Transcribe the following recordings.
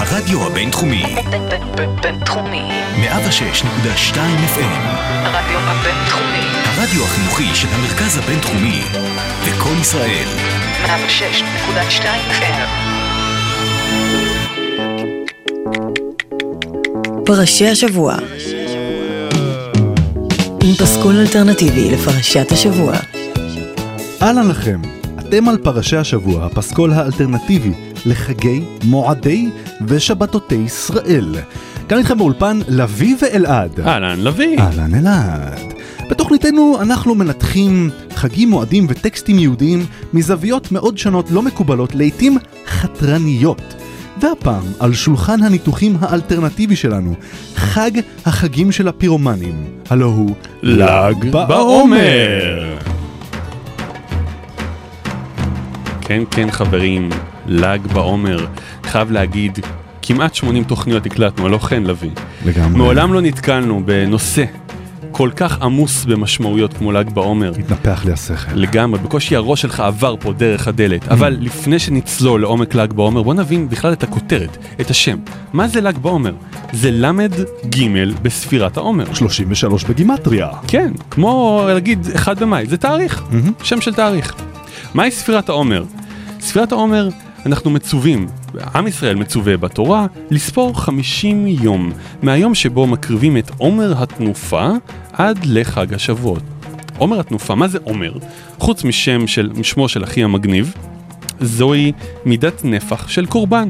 הרדיו הבינתחומי. בינתחומי. 106.2 FM. הרדיו הבינתחומי. הרדיו החינוכי של המרכז הבינתחומי. לקום ישראל. 106.2 FM. פרשי השבוע עם פסקול אלטרנטיבי לפרשת השבוע. אהלן לכם, אתם על פרשי השבוע, הפסקול האלטרנטיבי לחגי, מועדי ושבתותי ישראל. כאן איתכם באולפן לביא ואלעד. אהלן, לביא. אהלן אלעד. בתוכניתנו אנחנו מנתחים חגים, מועדים וטקסטים יהודיים מזוויות מאוד שונות, לא מקובלות, לעתים חתרניות. והפעם על שולחן הניתוחים האלטרנטיבי שלנו, חג החגים של הפירומנים, הלא הוא ל"ג בעומר. כן, כן, חברים, ל"ג בעומר. חייב להגיד, כמעט 80 תוכניות הקלטנו, הלא כן, לביא. לגמרי. מעולם לא נתקלנו בנושא כל כך עמוס במשמעויות כמו ל"ג בעומר. התנפח לי השכל. לגמרי, בקושי הראש שלך עבר פה דרך הדלת. אבל לפני שנצלול לעומק ל"ג בעומר, בוא נבין בכלל את הכותרת, את השם. מה זה ל"ג בעומר? זה ל"ג בספירת העומר. 33 בגימטריה. כן, כמו להגיד 1 במאי, זה תאריך, שם של תאריך. מהי ספירת העומר? ספירת העומר, אנחנו מצווים, עם ישראל מצווה בתורה, לספור 50 יום, מהיום שבו מקריבים את עומר התנופה עד לחג השבועות. עומר התנופה, מה זה עומר? חוץ משם של, משמו של אחי המגניב, זוהי מידת נפח של קורבן.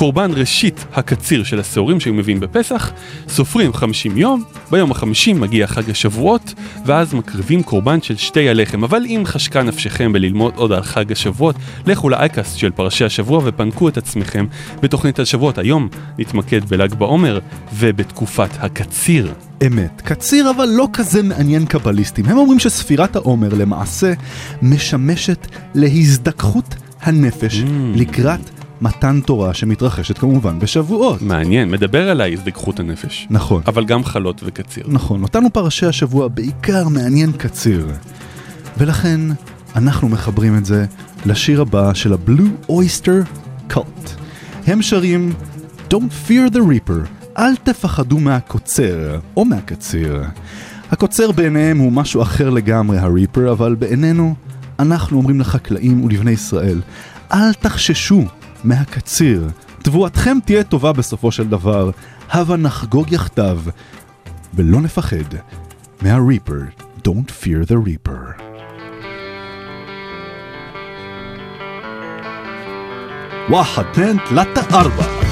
קורבן ראשית הקציר של השעורים שהיו מביאים בפסח, סופרים 50 יום, ביום ה-50 מגיע חג השבועות, ואז מקריבים קורבן של שתי הלחם. אבל אם חשקה נפשכם בללמוד עוד על חג השבועות, לכו לאייקאסט של פרשי השבוע ופנקו את עצמכם בתוכנית השבועות. היום נתמקד בל"ג בעומר ובתקופת הקציר. אמת. קציר אבל לא כזה מעניין קבליסטים. הם אומרים שספירת העומר למעשה משמשת להזדככות הנפש לקראת מתן תורה שמתרחשת כמובן בשבועות. מעניין, מדבר על ההזדככות הנפש. נכון. אבל גם חלות וקציר. נכון, אותנו פרשי השבוע בעיקר מעניין קציר. ולכן אנחנו מחברים את זה לשיר הבא של ה-Blue Oyster Cult. הם שרים Don't fear the reaper, אל תפחדו מהקוצר, או מהקציר. הקוצר בעיניהם הוא משהו אחר לגמרי, הריפר, אבל בעינינו, אנחנו אומרים לחקלאים ולבני ישראל, אל תחששו מהקציר. תבואתכם תהיה טובה בסופו של דבר, הבה נחגוג יחדיו, ולא נפחד מהריפר. Don't fear the reaper. واحد اثنين ثلاثة أربعة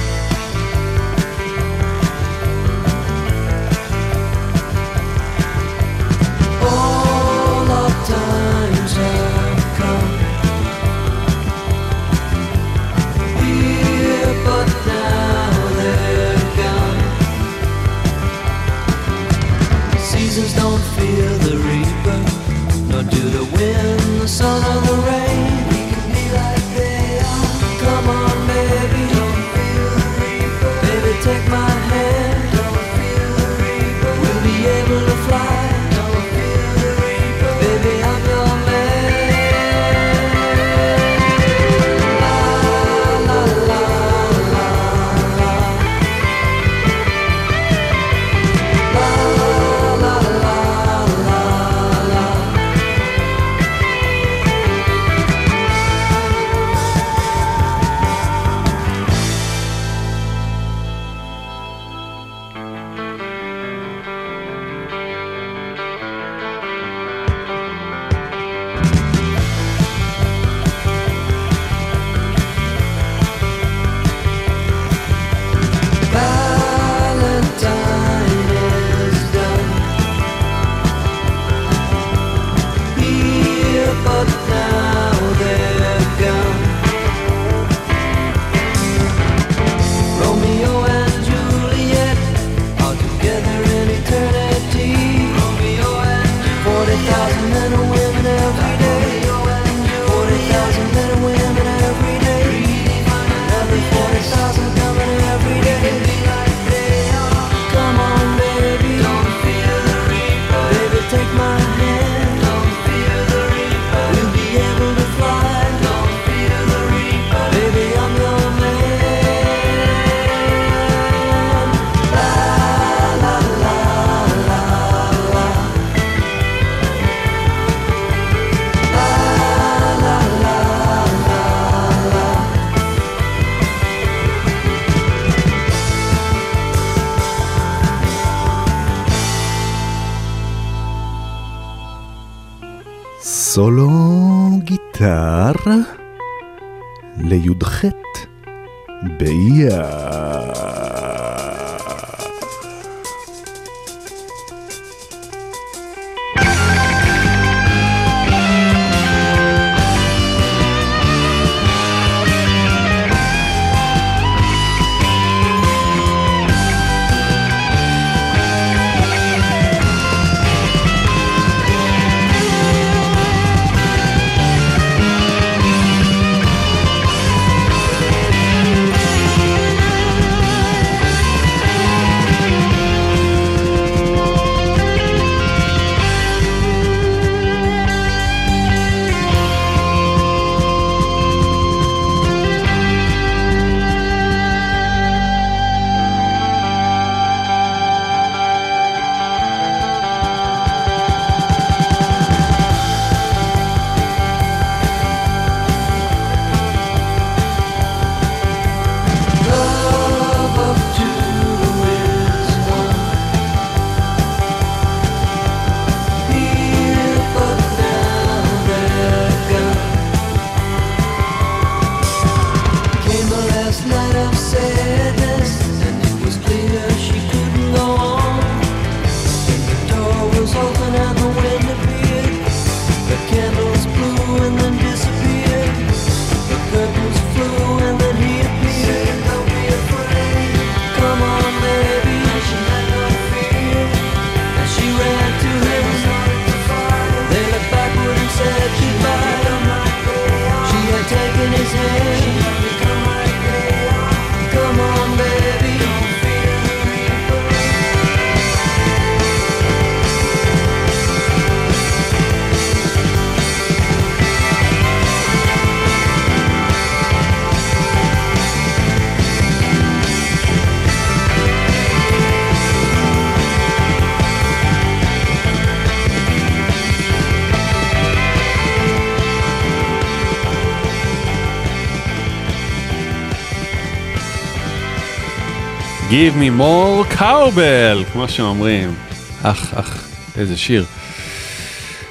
Give me more cowbell, כמו שאומרים. אך, אך, איזה שיר.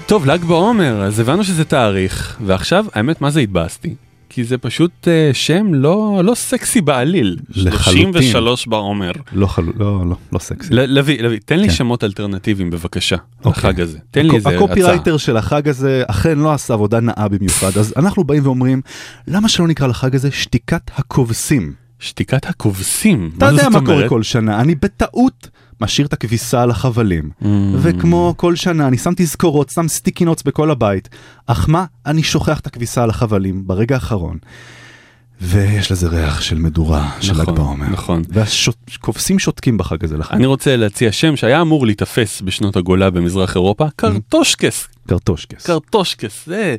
טוב, ל"ג בעומר, אז הבנו שזה תאריך, ועכשיו, האמת, מה זה התבאסתי? כי זה פשוט אה, שם לא, לא סקסי בעליל. לחלוטין. 33 בעומר. לא חלו... לא, לא, לא סקסי. ל- לביא, לביא, תן לי כן. שמות אלטרנטיביים בבקשה, אוקיי. לחג הזה. תן לי איזה הצעה. הקופירייטר של החג הזה אכן לא עשה עבודה נאה במיוחד, אז אנחנו באים ואומרים, למה שלא נקרא לחג הזה שתיקת הכובסים? שתיקת הכובסים. אתה יודע מה קורה? כל שנה, אני בטעות משאיר את הכביסה על החבלים. Mm. וכמו כל שנה, אני שם תזכורות, שם סטיקי נוטס בכל הבית. אך מה, אני שוכח את הכביסה על החבלים ברגע האחרון. ויש לזה ריח של מדורה של ל"ג נכון, בעומר. נכון. והכובסים שותקים בחג הזה לחג. אני רוצה להציע שם שהיה אמור להיתפס בשנות הגולה במזרח אירופה, Mm. קרטושקס. קרטושקס. קרטושקס, זה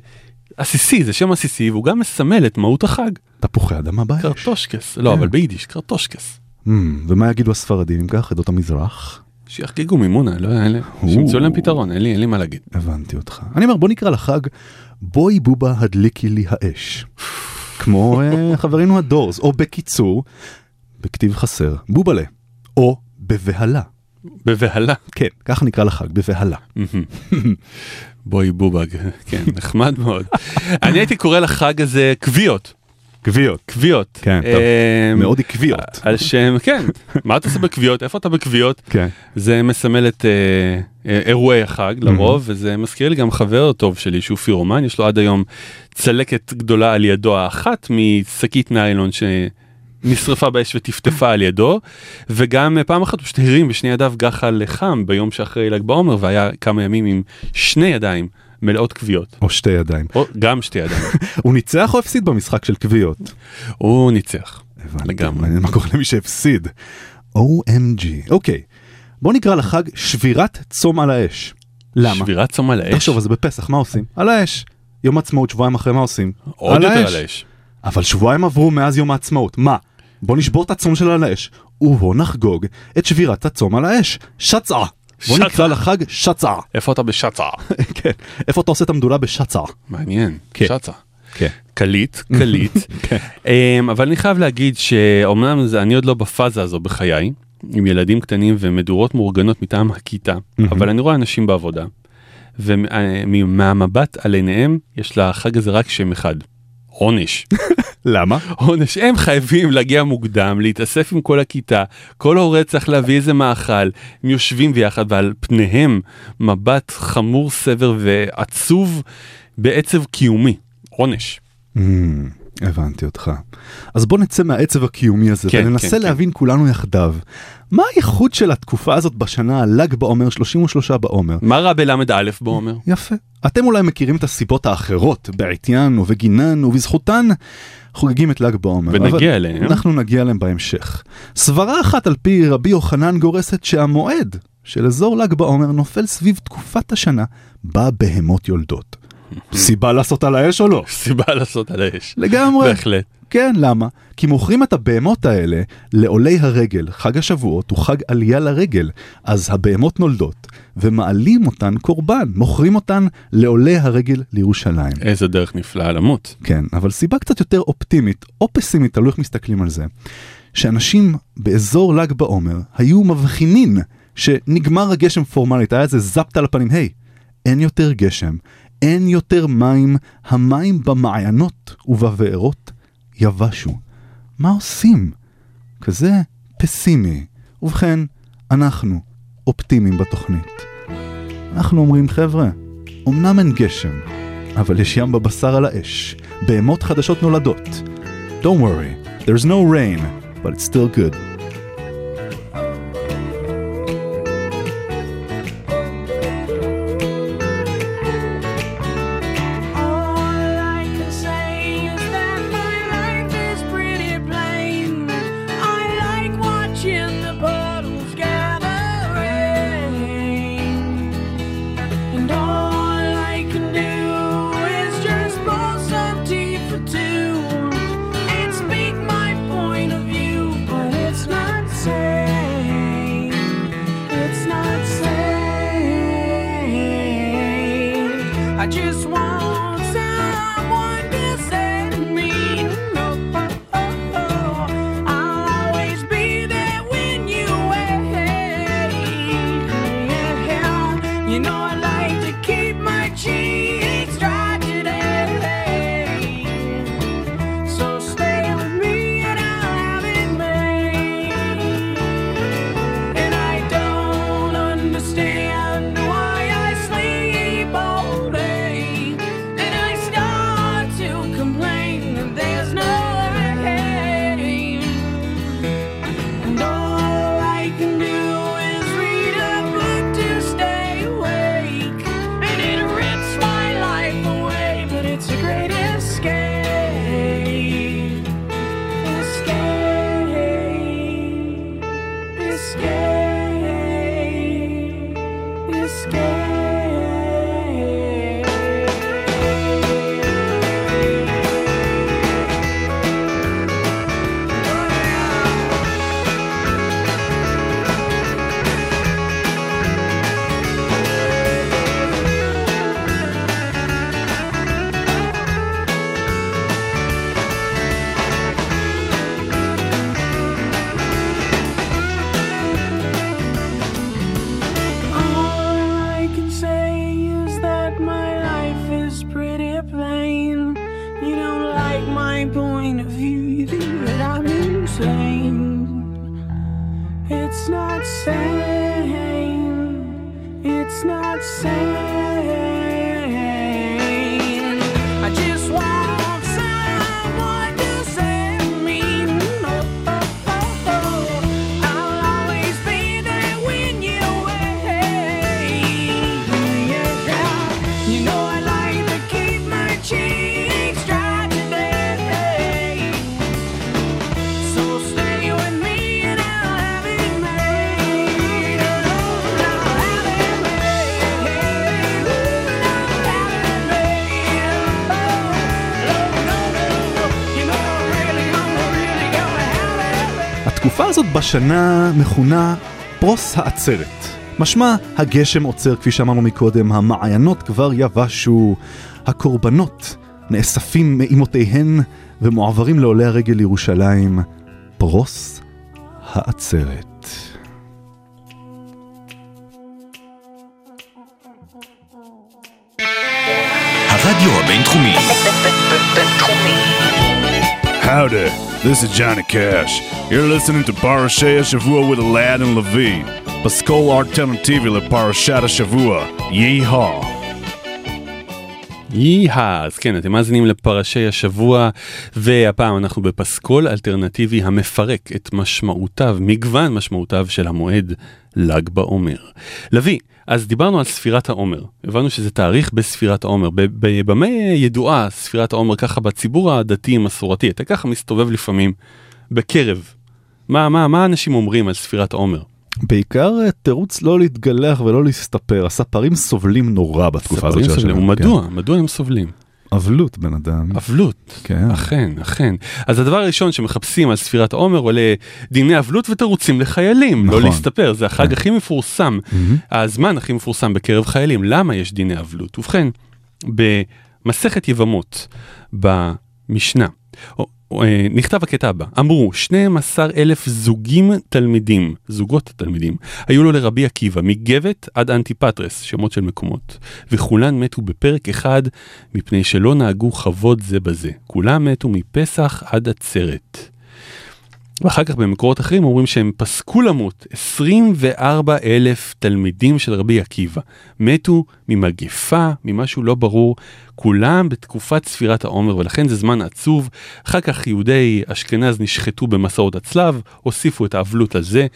עסיסי, זה שם עסיסי, והוא גם מסמל את מהות החג. תפוחי אדמה באש. קרטושקס, לא, כן. אבל ביידיש, קרטושקס. Mm, ומה יגידו הספרדים אם כך, עדות המזרח? שיחגגו מימונה, לא, אין לי- שימצאו להם פתרון, אין לי אין לי מה להגיד. הבנתי אותך. אני אומר, בוא נקרא לחג בואי בובה הדליקי לי האש. כמו אה, חברינו הדורס, או בקיצור, בכתיב חסר, בובלה, או בבהלה. בבהלה. כן, ככה נקרא לחג, בבהלה. בואי בובג, כן, נחמד מאוד. אני הייתי קורא לחג הזה קביעות, גביעות. קביעות. כן, טוב. אמ, מאוד עקביות. על שם, כן, מה אתה עושה בקביעות? איפה אתה בקביעות? כן. זה מסמל את אה, אה, אירועי החג לרוב, וזה מזכיר לי גם חבר טוב שלי שהוא פירומן, יש לו עד היום צלקת גדולה על ידו האחת משקית ניילון שנשרפה באש וטפטפה על ידו, וגם פעם אחת הוא פשוט הרים בשני ידיו גחל חם ביום שאחרי ל"ג בעומר, והיה כמה ימים עם שני ידיים מלאות כוויות. או שתי ידיים. או גם שתי ידיים. הוא ניצח או הפסיד במשחק של כוויות? הוא ניצח. הבנתי. לגמרי. מעניין מה קורה למי שהפסיד. OMG. אוקיי, בוא נקרא לחג שבירת צום על האש. למה? שבירת צום על האש? תחשוב, אז בפסח, מה עושים? על האש. יום עצמאות, שבועיים אחרי מה עושים? עוד יותר על האש. אבל שבועיים עברו מאז יום העצמאות, מה? בוא נשבור את הצום של על האש, ובוא נחגוג את שבירת הצום על האש. שצה! בוא. נקרא לחג שצה. איפה אתה בשצה? כן. איפה אתה עושה את המדולה בשצה? מעניין, כן. שצה. כן. קליט, קליט. כן. אמ, אבל אני חייב להגיד שאומנם אני עוד לא בפאזה הזו בחיי, עם ילדים קטנים ומדורות מאורגנות מטעם הכיתה, אבל אני רואה אנשים בעבודה, ומהמבט על עיניהם יש לחג הזה רק שם אחד, עונש. למה? עונש, הם חייבים להגיע מוקדם, להתאסף עם כל הכיתה, כל הורה צריך להביא איזה מאכל, הם יושבים ביחד ועל פניהם מבט חמור סבר ועצוב בעצב קיומי, עונש. Mm, הבנתי אותך. אז בוא נצא מהעצב הקיומי הזה כן, וננסה כן, כן. להבין כולנו יחדיו. מה הייחוד של התקופה הזאת בשנה, ל"ג בעומר, 33 בעומר? מה רע בל"א בעומר? יפה. אתם אולי מכירים את הסיבות האחרות, בעטיין ובגינן ובזכותן חוגגים את ל"ג בעומר. ונגיע אליהם. אנחנו נגיע אליהם בהמשך. סברה אחת על פי רבי יוחנן גורסת שהמועד של אזור ל"ג בעומר נופל סביב תקופת השנה בה בהמות יולדות. סיבה לעשות על האש או לא? סיבה לעשות על האש. לגמרי. בהחלט. כן, למה? כי מוכרים את הבהמות האלה לעולי הרגל, חג השבועות הוא חג עלייה לרגל, אז הבהמות נולדות, ומעלים אותן קורבן, מוכרים אותן לעולי הרגל לירושלים. איזה דרך נפלאה למות. כן, אבל סיבה קצת יותר אופטימית, או פסימית, תלוי איך מסתכלים על זה, שאנשים באזור ל"ג בעומר היו מבחינים שנגמר הגשם פורמלית, היה איזה זפט על הפנים, היי, אין יותר גשם, אין יותר מים, המים במעיינות ובבארות יבשו. מה עושים? כזה פסימי. ובכן, אנחנו אופטימיים בתוכנית. אנחנו אומרים, חבר'ה, אמנם אין גשם, אבל יש ים בבשר על האש, בהמות חדשות נולדות. Don't worry, there's no rain, but it's still good. בשנה מכונה פרוס העצרת. משמע, הגשם עוצר כפי שאמרנו מקודם, המעיינות כבר יבשו, הקורבנות נאספים מאימותיהן ומועברים לעולי הרגל לירושלים. פרוס העצרת. הרדיו הבינתחומי. בינתחומי. Howdy, this is Johnny Cash. You're listening to פרשי השבוע with אלעד לביא. פסקול אלטרנטיבי לפרשת השבוע. יהי-הא. יהה, אז כן, אתם מאזינים לפרשי השבוע, והפעם אנחנו בפסקול אלטרנטיבי המפרק את משמעותיו, מגוון משמעותיו של המועד ל"ג בעומר. לביא, אז דיברנו על ספירת העומר, הבנו שזה תאריך בספירת העומר, במה ידועה ספירת העומר ככה בציבור הדתי המסורתי, אתה ככה מסתובב לפעמים בקרב. מה, מה, מה אנשים אומרים על ספירת העומר? בעיקר אה, תירוץ לא להתגלח ולא להסתפר, הספרים סובלים נורא בתקופה הזאת של סובלים, השנה. ומדוע? מדוע הם סובלים? כן. אבלות בן אדם. אבלות. כן. אכן, אכן. אז הדבר הראשון שמחפשים על ספירת העומר עולה דיני אבלות ותירוצים לחיילים, נכון. לא להסתפר, זה החג כן. הכי מפורסם, הזמן הכי מפורסם בקרב חיילים. למה יש דיני אבלות? ובכן, במסכת יבמות, במשנה, נכתב הקטע הבא, אמרו 12 אלף זוגים תלמידים, זוגות תלמידים, היו לו לרבי עקיבא, מגבת עד אנטיפטרס, שמות של מקומות, וכולן מתו בפרק אחד, מפני שלא נהגו כבוד זה בזה. כולם מתו מפסח עד עצרת. ואחר כך במקורות אחרים אומרים שהם פסקו למות 24 אלף תלמידים של רבי עקיבא. מתו ממגפה, ממשהו לא ברור, כולם בתקופת ספירת העומר, ולכן זה זמן עצוב. אחר כך יהודי אשכנז נשחטו במסעות הצלב, הוסיפו את האבלות על זה.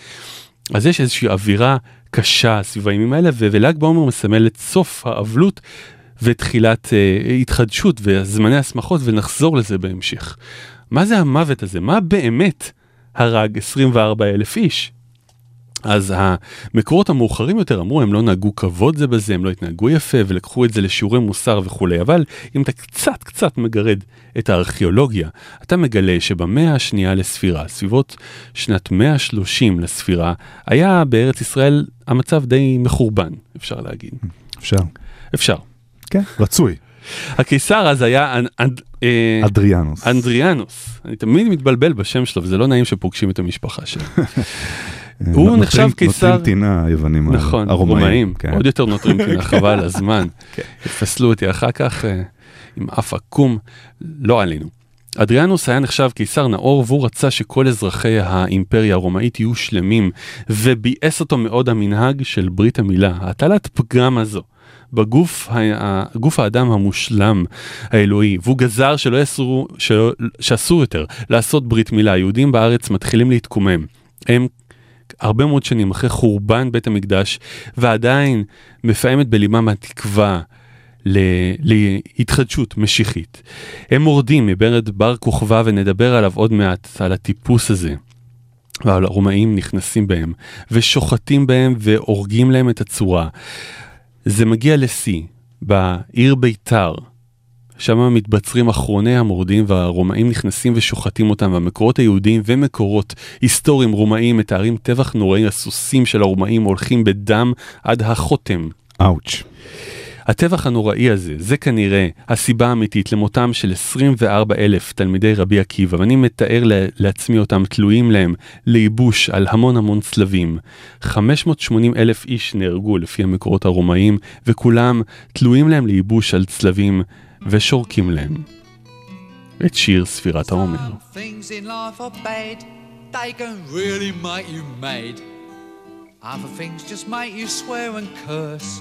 אז יש איזושהי אווירה קשה סביב הימים האלה, ול"ג בעומר מסמל את סוף האבלות ותחילת אה, התחדשות וזמני השמחות, ונחזור לזה בהמשך. מה זה המוות הזה? מה באמת הרג 24 אלף איש? אז המקורות המאוחרים יותר אמרו הם לא נהגו כבוד זה בזה, הם לא התנהגו יפה ולקחו את זה לשיעורי מוסר וכולי, אבל אם אתה קצת קצת מגרד את הארכיאולוגיה, אתה מגלה שבמאה השנייה לספירה, סביבות שנת 130 לספירה, היה בארץ ישראל המצב די מחורבן, אפשר להגיד. אפשר. אפשר. כן, רצוי. הקיסר אז היה אה, אדריאנוס. אנדריאנוס, אני תמיד מתבלבל בשם שלו וזה לא נעים שפוגשים את המשפחה שלו. אה, הוא נחשב קיסר- נותרים טינה היוונים, נכון, הרומאים. רומאים, כן. עוד יותר נותרים טינה, חבל הזמן. יפסלו אותי אחר כך אה, עם אף עקום, לא עלינו. אדריאנוס היה נחשב קיסר נאור והוא רצה שכל אזרחי האימפריה הרומאית יהיו שלמים וביאס אותו מאוד המנהג של ברית המילה, הטלת פגם הזו. בגוף גוף האדם המושלם האלוהי והוא גזר שלא יסרו, שלא, שאסור יותר לעשות ברית מילה. היהודים בארץ מתחילים להתקומם. הם הרבה מאוד שנים אחרי חורבן בית המקדש, ועדיין מפעמת בליבם התקווה להתחדשות משיחית. הם מורדים מברד בר כוכבא ונדבר עליו עוד מעט, על הטיפוס הזה. אבל הרומאים נכנסים בהם, ושוחטים בהם והורגים להם את הצורה. זה מגיע לשיא, בעיר ביתר, שם מתבצרים אחרוני המורדים והרומאים נכנסים ושוחטים אותם והמקורות היהודיים ומקורות היסטוריים רומאיים מתארים טבח נוראי הסוסים של הרומאים הולכים בדם עד החותם. אאוץ'. הטבח הנוראי הזה, זה כנראה הסיבה האמיתית למותם של 24 אלף תלמידי רבי עקיבא, ואני מתאר לעצמי אותם תלויים להם לייבוש על המון המון צלבים. 580 אלף איש נהרגו לפי המקורות הרומאיים, וכולם תלויים להם לייבוש על צלבים ושורקים להם. את שיר ספירת העומר. Other things just make you swear and curse.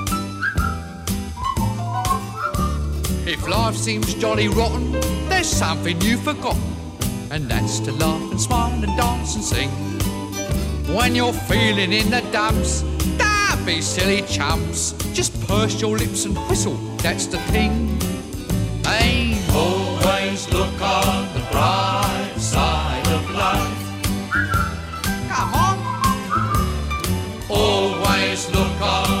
If life seems jolly rotten, there's something you've forgotten, and that's to laugh and smile and dance and sing. When you're feeling in the dumps, don't be silly chumps. Just purse your lips and whistle, that's the thing. Hey, always look on the bright side of life. Come on. Always look on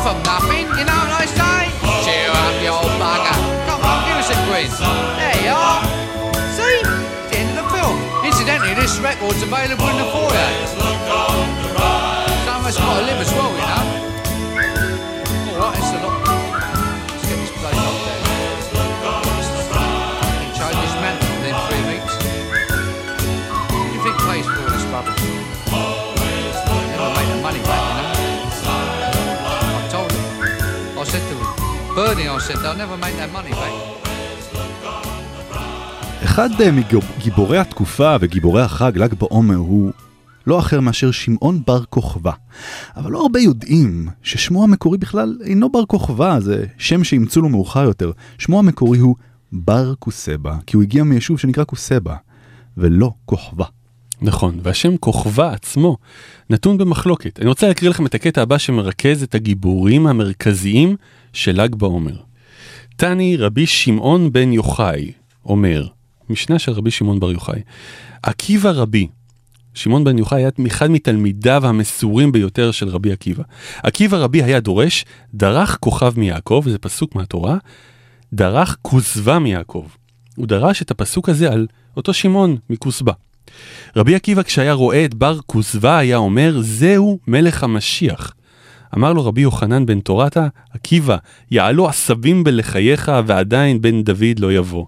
Will nothing, you know what I say? Cheer up, you old bugger. Come on, give us a quiz. There you are. See? The end of the film. Incidentally, this record's available in the foyer. Some of us got to live as well, Bernie, I said, they'll never make that money back. אחד אה, מגיבורי התקופה וגיבורי החג, ל"ג בעומר, הוא לא אחר מאשר שמעון בר כוכבא. אבל לא הרבה יודעים ששמו המקורי בכלל אינו בר כוכבא, זה שם שאימצו לו מאוחר יותר. שמו המקורי הוא בר כוסבא, כי הוא הגיע מיישוב שנקרא כוסבא, ולא כוכבא. נכון, והשם כוכבא עצמו נתון במחלוקת. אני רוצה להקריא לכם את הקטע הבא שמרכז את הגיבורים המרכזיים של ל"ג בעומר. תני רבי שמעון בן יוחאי אומר, משנה של רבי שמעון בר יוחאי, עקיבא רבי, שמעון בן יוחאי היה אחד מתלמידיו המסורים ביותר של רבי עקיבא. עקיבא רבי היה דורש, דרך כוכב מיעקב, זה פסוק מהתורה, דרך כוסבא מיעקב. הוא דרש את הפסוק הזה על אותו שמעון מכוסבא. רבי עקיבא כשהיה רואה את בר כוסבא היה אומר, זהו מלך המשיח. אמר לו רבי יוחנן בן תורתה, עקיבא, יעלו עשבים בלחייך ועדיין בן דוד לא יבוא.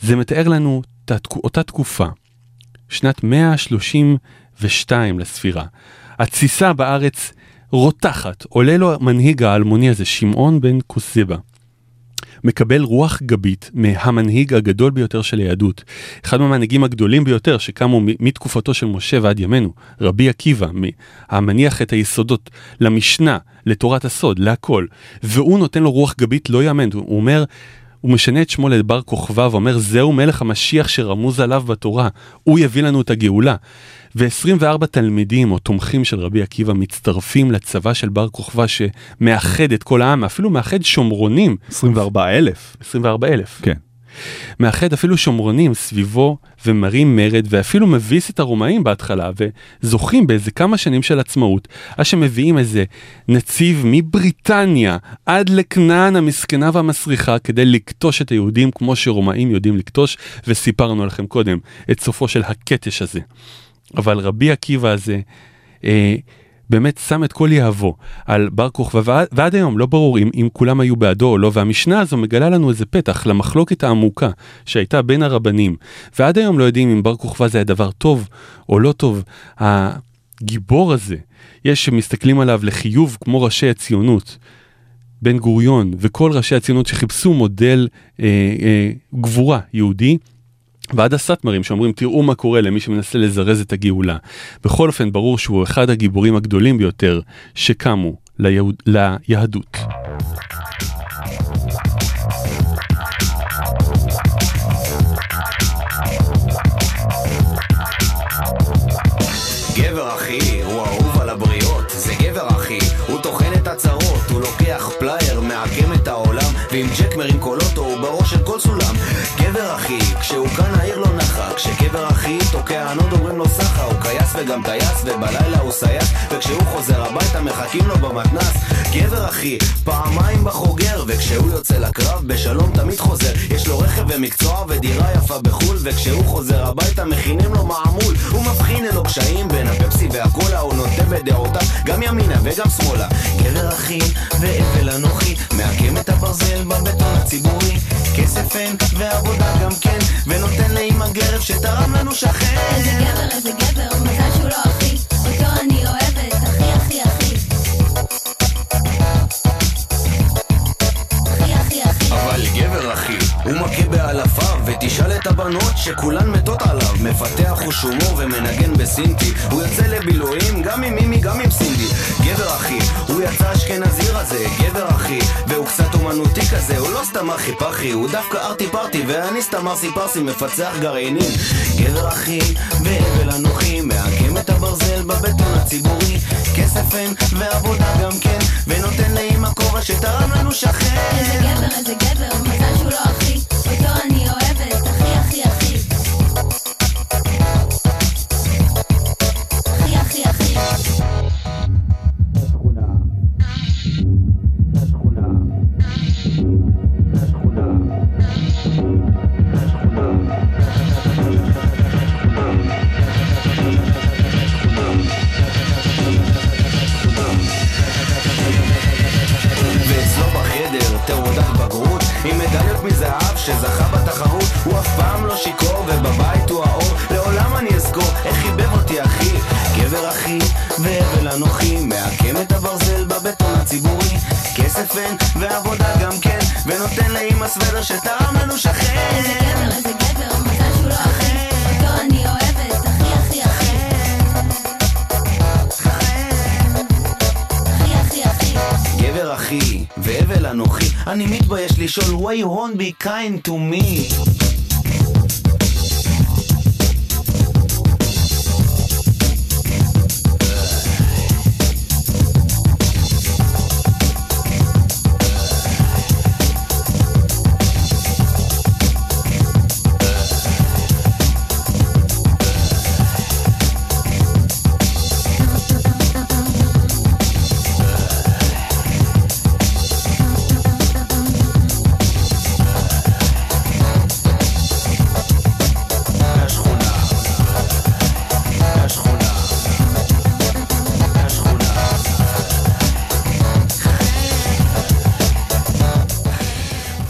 זה מתאר לנו אותה תקופה, שנת 132 לספירה. התסיסה בארץ רותחת, עולה לו המנהיג האלמוני הזה, שמעון בן כוסבא. מקבל רוח גבית מהמנהיג הגדול ביותר של היהדות, אחד מהמנהיגים הגדולים ביותר שקמו מתקופתו של משה ועד ימינו, רבי עקיבא, המניח את היסודות למשנה, לתורת הסוד, להכל, והוא נותן לו רוח גבית לא יאמן, הוא אומר, הוא משנה את שמו לבר כוכבא ואומר זהו מלך המשיח שרמוז עליו בתורה, הוא יביא לנו את הגאולה. ו-24 תלמידים או תומכים של רבי עקיבא מצטרפים לצבא של בר כוכבא שמאחד את כל העם, אפילו מאחד שומרונים, 24 אלף. 24 אלף. כן. מאחד אפילו שומרונים סביבו ומרים מרד ואפילו מביס את הרומאים בהתחלה וזוכים באיזה כמה שנים של עצמאות עד שמביאים איזה נציב מבריטניה עד לכנען המסכנה והמסריחה כדי לכתוש את היהודים כמו שרומאים יודעים לכתוש וסיפרנו לכם קודם את סופו של הקטש הזה. אבל רבי עקיבא הזה אה, באמת שם את כל יהבו על בר כוכבא ועד, היום לא ברור אם, אם כולם היו בעדו או לא והמשנה הזו מגלה לנו איזה פתח למחלוקת העמוקה שהייתה בין הרבנים ועד היום לא יודעים אם בר כוכבא זה היה דבר טוב או לא טוב. הגיבור הזה יש שמסתכלים עליו לחיוב כמו ראשי הציונות. בן גוריון וכל ראשי הציונות שחיפשו מודל אה, אה, גבורה יהודי ועד הסאטמרים שאומרים תראו מה קורה למי שמנסה לזרז את הגאולה. בכל אופן ברור שהוא אחד הגיבורים הגדולים ביותר שקמו ליהוד... ליהדות. גבר אחי הוא אהוב על הבריות, זה גבר אחי, הוא טוחן את הצרות, הוא לוקח פלייר, מעקם את העולם, ועם ג'ק מרים כל אוטו הוא בראש של כל סולם. גבר אחי, כשהוא כאן העיר לא ענוד אומרים לו סחה הוא קייס וגם טייס ובלילה הוא סייס. וכשהוא חוזר הביתה מחכים לו במתנס. גבר אחי, פעמיים בחוגר וכשהוא יוצא לקרב בשלום תמיד חוזר. יש לו רכב ומקצוע ודירה יפה בחו"ל וכשהוא חוזר הביתה מכינים לו מעמול. הוא מבחין אין לו קשיים בין הפפסי והקולה הוא נוטה בדעותיו גם ימינה וגם שמאלה. גבר אחי ואפל אנוכי מעקם את הברזל בבטון הציבורי. כסף אין ועבודה גם כן ונותן לאמא גרב שתרם לנו שכן שכולן מתות עליו. מפתח חוש הומור ומנגן בסינטי. הוא יוצא לבילויים גם עם מימי גם עם סינדי. גבר אחי, הוא יצא אשכנזי רזה גבר אחי, והוא קצת אומנותי כזה הוא לא סתם אחי פחי, הוא דווקא ארטי פרטי ואני סתם ארסי פרסי מפצח גרעינים. גבר אחי, והבל אנוכי מעקם את הברזל בבטון הציבורי. כסף אין ועבודה גם כן ונותן לאמא כובע שתרם לנו שכן. איזה גבר, איזה גבר, מזל שהוא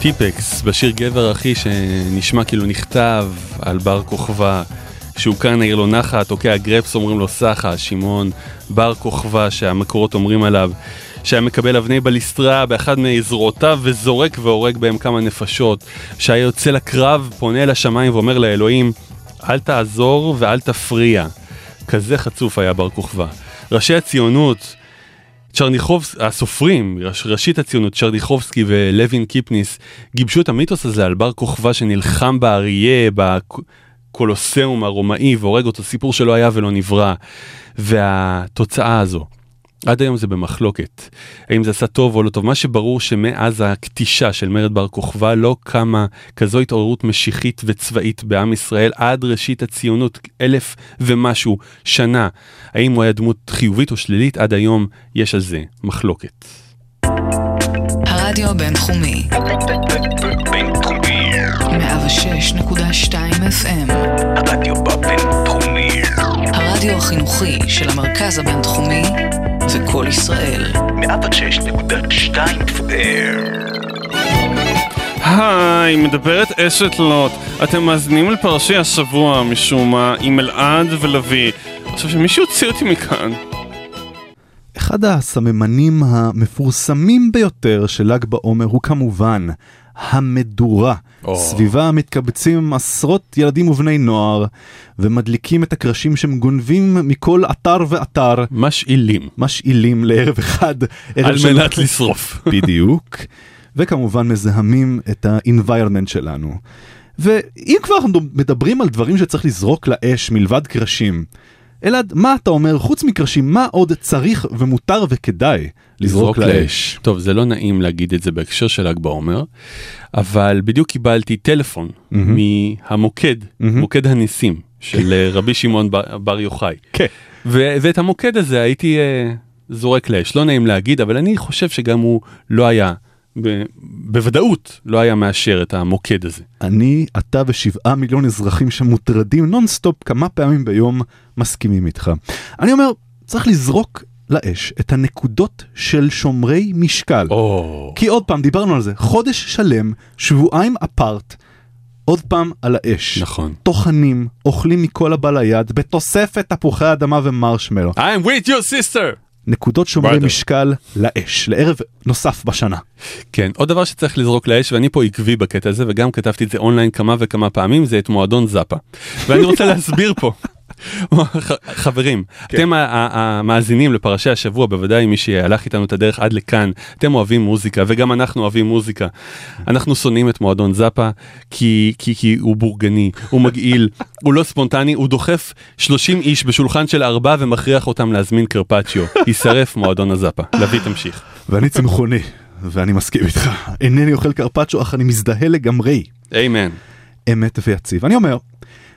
טיפקס בשיר גבר אחי שנשמע כאילו נכתב על בר כוכבא שהוא כאן העיר לו נחה, תוקע גרפס אומרים לו סחה, שמעון בר כוכבא שהמקורות אומרים עליו שהיה מקבל אבני בליסטרה באחד מזרועותיו וזורק והורג בהם כמה נפשות. שהיה יוצא לקרב, פונה אל השמיים ואומר לאלוהים אל תעזור ואל תפריע. כזה חצוף היה בר כוכבא. ראשי הציונות צ'רניחובס, הסופרים, ראש- ראשית הציונות, צ'רניחובסקי ולוין קיפניס, גיבשו את המיתוס הזה על בר כוכבא שנלחם באריה, בקולוסיאום הרומאי, והורג אותו, סיפור שלא היה ולא נברא. והתוצאה הזו, עד היום זה במחלוקת. האם זה עשה טוב או לא טוב? מה שברור שמאז הכתישה של מרד בר כוכבא לא קמה כזו התעוררות משיחית וצבאית בעם ישראל עד ראשית הציונות, אלף ומשהו שנה. האם הוא היה דמות חיובית או שלילית? עד היום יש על זה מחלוקת. הרדיו הבינתחומי, בינתחומי. 106.2 FM, הרדיו בבינתחומי. הרדיו החינוכי של המרכז הבינתחומי זה קול ישראל. 106.2 FM. היי, מדברת אשת לוט. אתם מאזינים לפרשי השבוע משום מה עם אלעד ולוי. עכשיו שמישהו יוציא אותי מכאן. אחד הסממנים המפורסמים ביותר של ל"ג בעומר הוא כמובן המדורה. או. סביבה מתקבצים עשרות ילדים ובני נוער ומדליקים את הקרשים שהם גונבים מכל אתר ואתר. משאילים. משאילים לערב אחד. ערב על של- מנת לשרוף. בדיוק. וכמובן מזהמים את ה-environment שלנו. ואם כבר אנחנו מדברים על דברים שצריך לזרוק לאש מלבד קרשים, אלעד, מה אתה אומר, חוץ מקרשים, מה עוד צריך ומותר וכדאי לזרוק לאש? טוב, זה לא נעים להגיד את זה בהקשר של ל"ג בעומר, אבל בדיוק קיבלתי טלפון מהמוקד, מוקד הניסים של אה, רבי שמעון בר- בר יוחאי. כן. ו- ואת המוקד הזה הייתי אה, זורק לאש, לא נעים להגיד, אבל אני חושב שגם הוא לא היה, ב- בוודאות לא היה מאשר את המוקד הזה. אני, אתה ושבעה מיליון אזרחים שמוטרדים נונסטופ כמה פעמים ביום מסכימים איתך. אני אומר, צריך לזרוק לאש את הנקודות של שומרי משקל. או, כי עוד פעם, דיברנו על זה, חודש שלם, שבועיים אפרט, עוד פעם על האש. נכון. טוחנים, אוכלים מכל הבא ליד, בתוספת תפוחי אדמה ומרשמלו. I'm with you sister! נקודות שומרי Brother. משקל לאש, לערב נוסף בשנה. כן, עוד דבר שצריך לזרוק לאש, ואני פה עקבי בקטע הזה, וגם כתבתי את זה אונליין כמה וכמה פעמים, זה את מועדון זאפה. ואני רוצה להסביר פה. חברים, אתם ה- ה- המאזינים לפרשי השבוע, בוודאי מי שהלך איתנו את הדרך עד לכאן, אתם אוהבים מוזיקה, וגם אנחנו אוהבים מוזיקה. אנחנו שונאים את מועדון זאפה, כי, כי, כי הוא בורגני, הוא מגעיל, הוא לא ספונטני, הוא דוחף 30 איש בשולחן של ארבעה ומכריח אותם להזמין קרפצ'יו. יישרף מועדון הזאפה. לביא תמשיך. ואני צמחוני, ואני מסכים איתך. אינני אוכל קרפצ'ו, אך אני מזדהה לגמרי. איימן. אמת ויציב. אני אומר,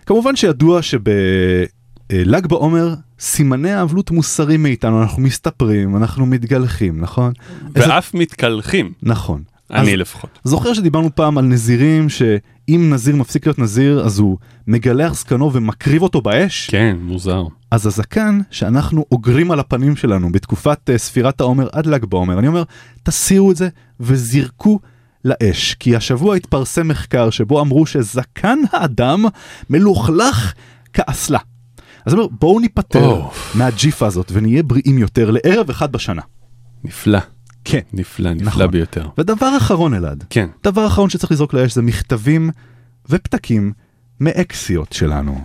כמובן שידוע שבל"ג בעומר סימני האבלות מוסרים מאיתנו, אנחנו מסתפרים, אנחנו מתגלחים, נכון? איזה- ואף מתקלחים. נכון. אני אז לפחות. זוכר שדיברנו פעם על נזירים, שאם נזיר מפסיק להיות נזיר, אז הוא מגלח זקנו ומקריב אותו באש? כן, מוזר. אז הזקן שאנחנו אוגרים על הפנים שלנו בתקופת uh, ספירת העומר עד ל"ג בעומר, אני אומר, תסירו את זה וזרקו לאש, כי השבוע התפרסם מחקר שבו אמרו שזקן האדם מלוכלך כאסלה. אז אני אומר, בואו ניפטר אוף. מהג'יפה הזאת ונהיה בריאים יותר לערב אחד בשנה. נפלא. כן. נפלא, נפלא נכון. ביותר. ודבר אחרון אלעד, כן. דבר אחרון שצריך לזרוק לאש זה מכתבים ופתקים מאקסיות שלנו.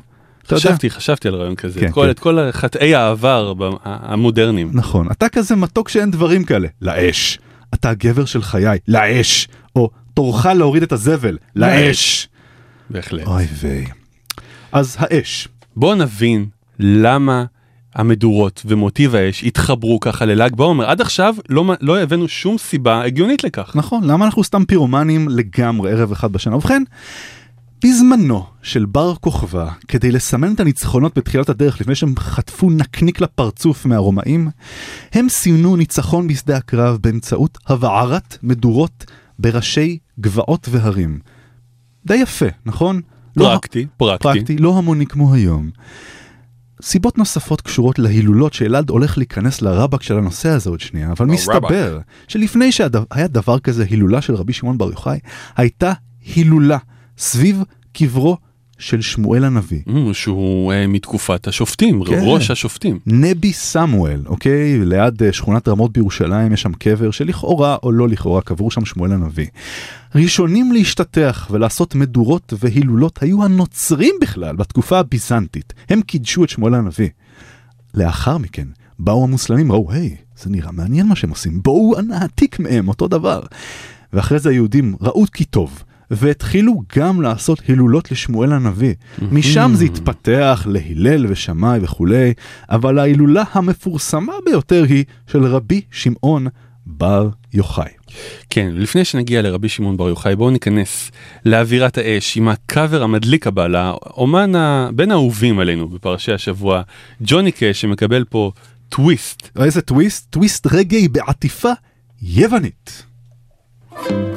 אתה יודע- חשבתי, חשבתי על רעיון כזה. כן, את כל- כן. את כל חטאי העבר המודרניים. נכון, אתה כזה מתוק שאין דברים כאלה, לאש. אתה הגבר של חיי, לאש. או תורך להוריד את הזבל, לאש. בהחלט. אוי ויי. אז האש. בואו נבין למה המדורות ומוטיב האש התחברו ככה לל"ג בעומר. עד עכשיו לא לא הבאנו שום סיבה הגיונית לכך. נכון, למה אנחנו סתם פירומנים לגמרי ערב אחד בשנה? ובכן, בזמנו של בר כוכבא, כדי לסמן את הניצחונות בתחילת הדרך לפני שהם חטפו נקניק לפרצוף מהרומאים, הם סימנו ניצחון בשדה הקרב באמצעות הבערת מדורות בראשי גבעות והרים. די יפה, נכון? לא- פרקטי, פרקטי. פרקטי, לא המוני כמו היום. סיבות נוספות קשורות להילולות שאלעד הולך להיכנס לרבק של הנושא הזה עוד שנייה, אבל מסתבר שלפני שהיה דבר כזה הילולה של רבי שמעון בר יוחאי, הייתה הילולה סביב קברו של שמואל הנביא. Mm, שהוא אה, מתקופת השופטים, כן. ראש השופטים. נבי סמואל, אוקיי? ליד אה, שכונת רמות בירושלים יש שם קבר שלכאורה או לא לכאורה קברו שם שמואל הנביא. ראשונים להשתטח ולעשות מדורות והילולות היו הנוצרים בכלל בתקופה הביזנטית. הם קידשו את שמואל הנביא. לאחר מכן באו המוסלמים, ראו, היי, זה נראה מעניין מה שהם עושים, בואו נעתיק מהם אותו דבר. ואחרי זה היהודים ראו כי טוב, והתחילו גם לעשות הילולות לשמואל הנביא. משם זה התפתח להלל ושמאי וכולי, אבל ההילולה המפורסמה ביותר היא של רבי שמעון בר יוחאי. כן, לפני שנגיע לרבי שמעון בר יוחאי, בואו ניכנס לאווירת האש עם הקאבר המדליק הבא לאומן ה- בין האהובים עלינו בפרשי השבוע, ג'וני קאש שמקבל פה טוויסט. איזה טוויסט? טוויסט רגעי בעטיפה יוונית. Love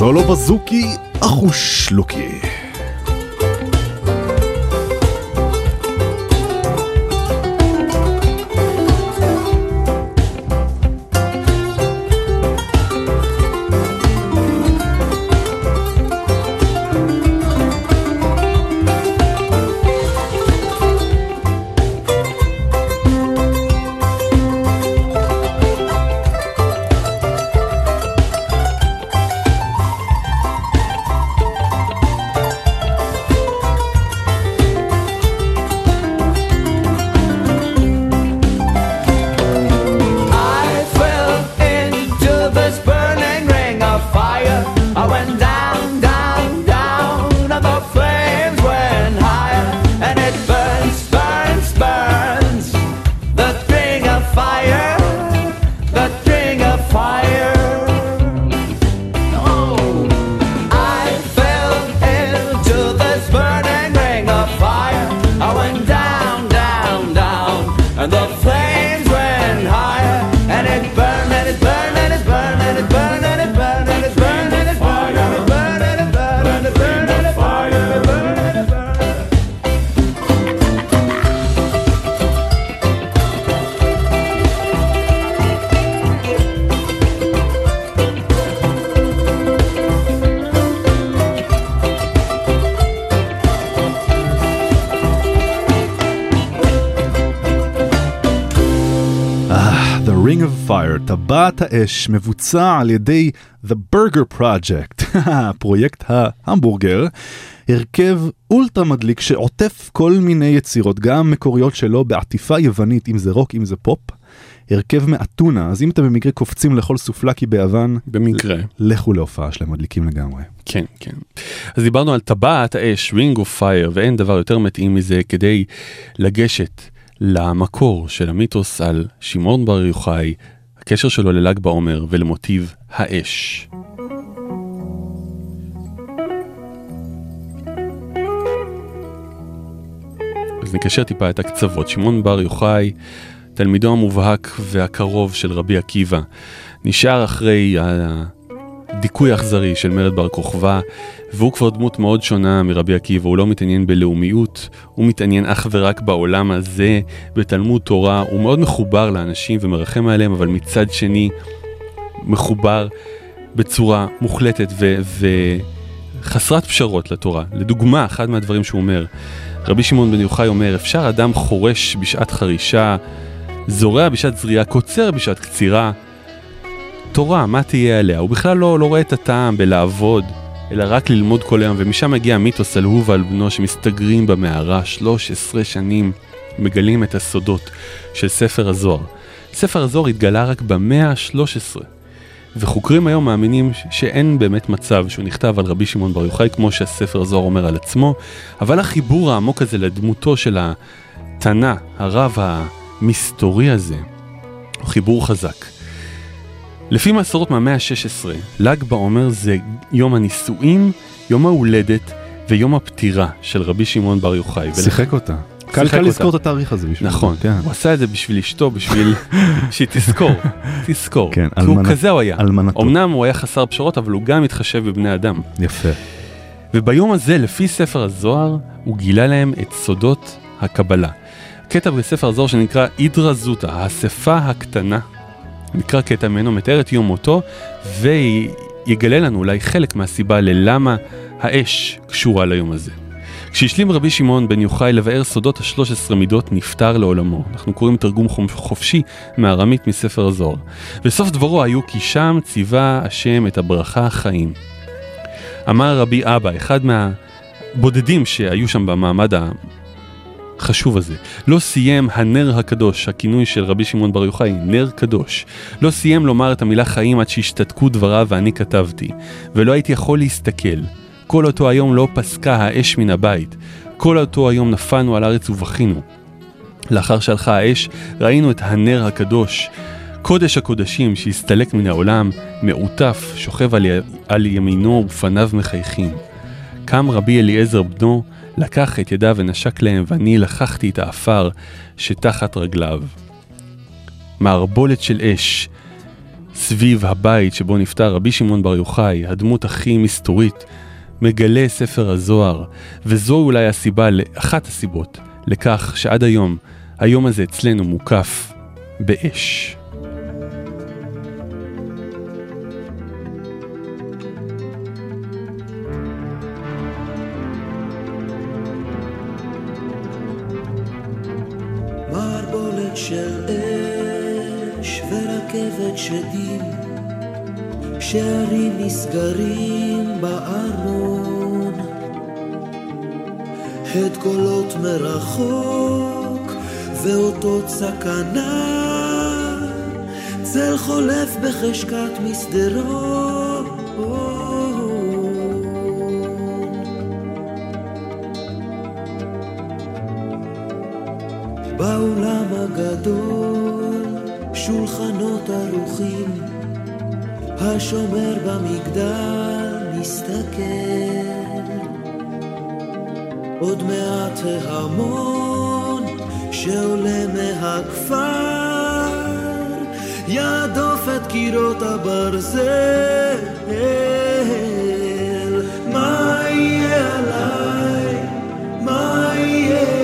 סולו בזוקי אחוש לוקי. האש, מבוצע על ידי The Burger Project, פרויקט ההמבורגר, הרכב אולטרה מדליק שעוטף כל מיני יצירות, גם מקוריות שלו בעטיפה יוונית, אם זה רוק, אם זה פופ. הרכב מאתונה, אז אם אתם במקרה קופצים לאכול סופלקי ביוון, במקרה. לכו להופעה שלהם, מדליקים לגמרי. כן, כן. אז דיברנו על טבעת האש, Ring of Fire, ואין דבר יותר מתאים מזה כדי לגשת למקור של המיתוס על שמעון בר יוחאי, הקשר שלו לל"ג בעומר ולמוטיב האש. אז נקשר טיפה את הקצוות. שמעון בר יוחאי, תלמידו המובהק והקרוב של רבי עקיבא, נשאר אחרי הדיכוי האכזרי של מרד בר כוכבא, והוא כבר דמות מאוד שונה מרבי עקיבא, הוא לא מתעניין בלאומיות, הוא מתעניין אך ורק בעולם הזה, בתלמוד תורה, הוא מאוד מחובר לאנשים ומרחם עליהם, אבל מצד שני מחובר בצורה מוחלטת ו... ו- חסרת פשרות לתורה. לדוגמה, אחד מהדברים שהוא אומר, רבי שמעון בן יוחאי אומר, אפשר אדם חורש בשעת חרישה, זורע בשעת זריעה, קוצר בשעת קצירה. תורה, מה תהיה עליה? הוא בכלל לא, לא רואה את הטעם בלעבוד, אלא רק ללמוד כל היום, ומשם מגיע המיתוס על הוא ועל בנו שמסתגרים במערה 13 שנים, מגלים את הסודות של ספר הזוהר. ספר הזוהר התגלה רק במאה ה-13. וחוקרים היום מאמינים שאין באמת מצב שהוא נכתב על רבי שמעון בר יוחאי כמו שהספר הזוהר אומר על עצמו, אבל החיבור העמוק הזה לדמותו של התנא, הרב המסתורי הזה, הוא חיבור חזק. לפי מסורות מהמאה ה-16, ל"ג בעומר זה יום הנישואין, יום ההולדת ויום הפטירה של רבי שמעון בר יוחאי. שיחק אותה. קל קל. לזכור את התאריך הזה בשביל נכון, כן. הוא עשה את זה בשביל אשתו, בשביל שהיא תזכור, תזכור. כן, כי הוא כזה הוא היה. אלמנתו. אמנם הוא היה חסר פשרות, אבל הוא גם התחשב בבני אדם. יפה. וביום הזה, לפי ספר הזוהר, הוא גילה להם את סודות הקבלה. קטע בספר הזוהר שנקרא אידרא זוטה, האספה הקטנה. נקרא קטע ממנו, מתאר את יום מותו, ויגלה לנו אולי חלק מהסיבה ללמה האש קשורה ליום הזה. כשהשלים רבי שמעון בן יוחאי לבאר סודות השלוש עשרה מידות, נפטר לעולמו. אנחנו קוראים תרגום חופ- חופשי מארמית מספר הזוהר. וסוף דברו היו כי שם ציווה השם את הברכה חיים. אמר רבי אבא, אחד מהבודדים שהיו שם במעמד החשוב הזה, לא סיים הנר הקדוש, הכינוי של רבי שמעון בר יוחאי, נר קדוש. לא סיים לומר את המילה חיים עד שהשתתקו דבריו ואני כתבתי, ולא הייתי יכול להסתכל. כל אותו היום לא פסקה האש מן הבית, כל אותו היום נפלנו על הארץ ובכינו. לאחר שהלכה האש, ראינו את הנר הקדוש, קודש הקודשים שהסתלק מן העולם, מעוטף, שוכב על, י... על ימינו ופניו מחייכים. קם רבי אליעזר בנו, לקח את ידיו ונשק להם, ואני לקחתי את האפר שתחת רגליו. מערבולת של אש סביב הבית שבו נפטר רבי שמעון בר יוחאי, הדמות הכי מסתורית, מגלה ספר הזוהר, וזו אולי הסיבה, אחת הסיבות, לכך שעד היום, היום הזה אצלנו מוקף באש. של אש ורכבת שדים, שערים נסגרים בארמון, הד קולות מרחוק ואותות סכנה, צל חולף בחשכת מסדרון. ערוכים, השומר במגדל מסתכל. עוד מעט ההמון שעולה מהכפר, יהדוף את קירות הברזל. מה יהיה עליי? מה יהיה?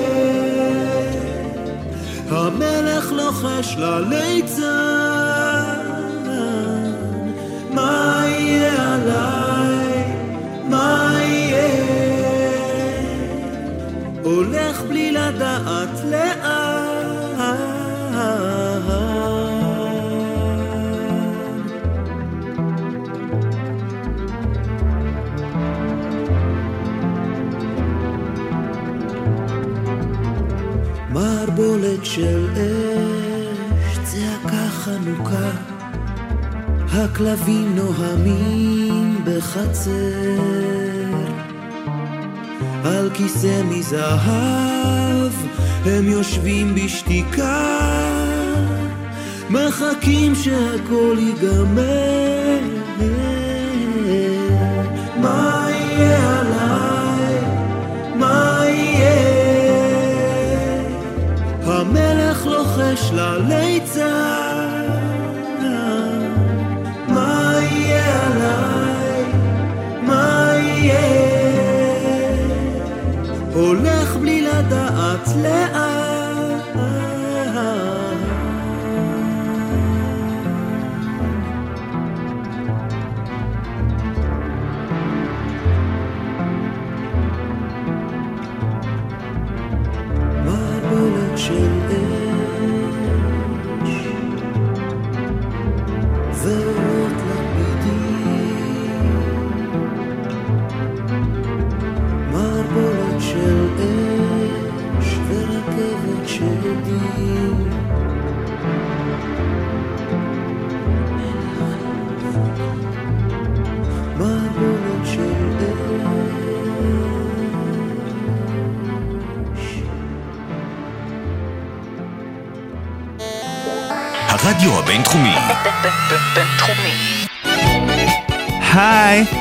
המלך לוחש לליצן, לדעת לאן. מערבולת של אש, צעקה חנוכה, הכלבים נוהמים בחצר, על כיסא מזהב הם יושבים בשתיקה, מחכים שהכל ייגמר. מה יהיה עליי? מה יהיה? המלך לוחש לליצן,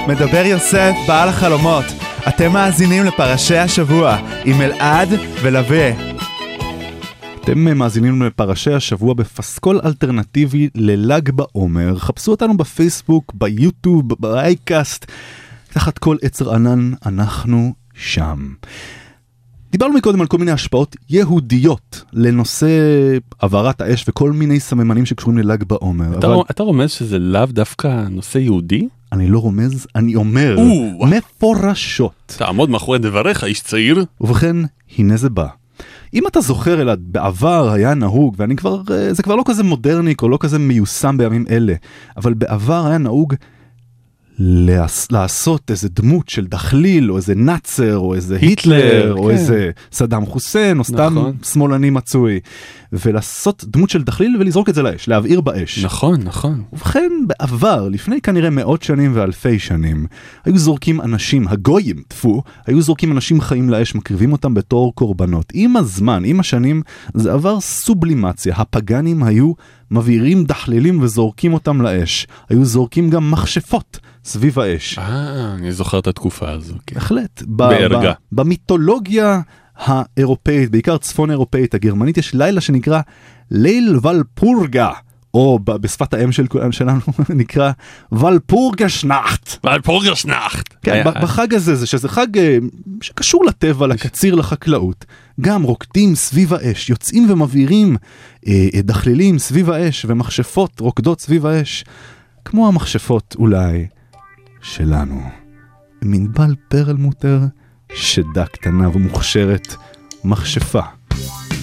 מדבר יוסף, בעל החלומות. אתם מאזינים לפרשי השבוע עם אלעד ולווה. אתם מאזינים לפרשי השבוע בפסקול אלטרנטיבי לל"ג בעומר. חפשו אותנו בפייסבוק, ביוטיוב, באייקאסט. תחת כל עצר ענן אנחנו שם. דיברנו מקודם על כל מיני השפעות יהודיות לנושא הבערת האש וכל מיני סממנים שקשורים לל"ג בעומר. אתה, אבל אתה רומז שזה לאו דווקא נושא יהודי? אני לא רומז, אני אומר או. מפורשות. תעמוד מאחורי דבריך, איש צעיר. ובכן, הנה זה בא. אם אתה זוכר אלעד, בעבר היה נהוג, ואני כבר, אה, זה כבר לא כזה מודרני או לא כזה מיושם בימים אלה, אבל בעבר היה נהוג לעשות איזה דמות של דחליל, או איזה נאצר, או איזה היטלר, היטלר, או כן. איזה סדאם חוסיין, או סתם נכון. שמאלני מצוי. ולעשות דמות של דחליל ולזרוק את זה לאש, להבעיר באש. נכון, נכון. ובכן, בעבר, לפני כנראה מאות שנים ואלפי שנים, היו זורקים אנשים, הגויים, טפו, היו זורקים אנשים חיים לאש, מקריבים אותם בתור קורבנות. עם הזמן, עם השנים, זה עבר סובלימציה. הפגאנים היו מבעירים דחלילים וזורקים אותם לאש. היו זורקים גם מכשפות סביב האש. אה, אני זוכר את התקופה הזו. כן. בהחלט. בערגה. במיתולוגיה האירופאית, בעיקר צפון אירופאית הגרמנית, יש לילה שנקרא ליל ולפורגה, או בשפת האם של, שלנו נקרא ולפורגה שנאחט. ולפורגה שנאחט. כן, ב- בחג הזה, זה שזה חג אה, שקשור לטבע, לקציר, לחקלאות. גם רוקדים סביב האש, יוצאים ומבעירים אה, אה, דחלילים סביב האש, ומכשפות רוקדות סביב האש, כמו המכשפות אולי שלנו. מנבל פרלמוטר, שדה קטנה ומוכשרת, מכשפה,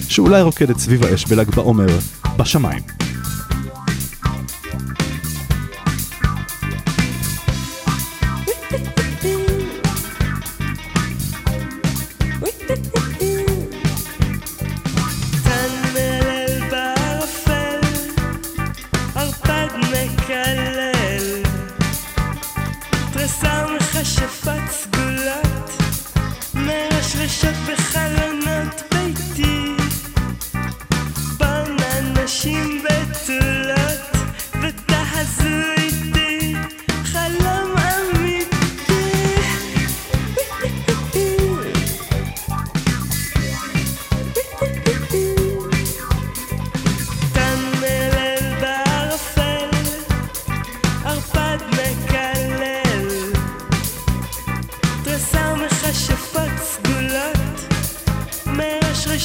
שאולי רוקדת סביב האש בל"ג בעומר, בשמיים.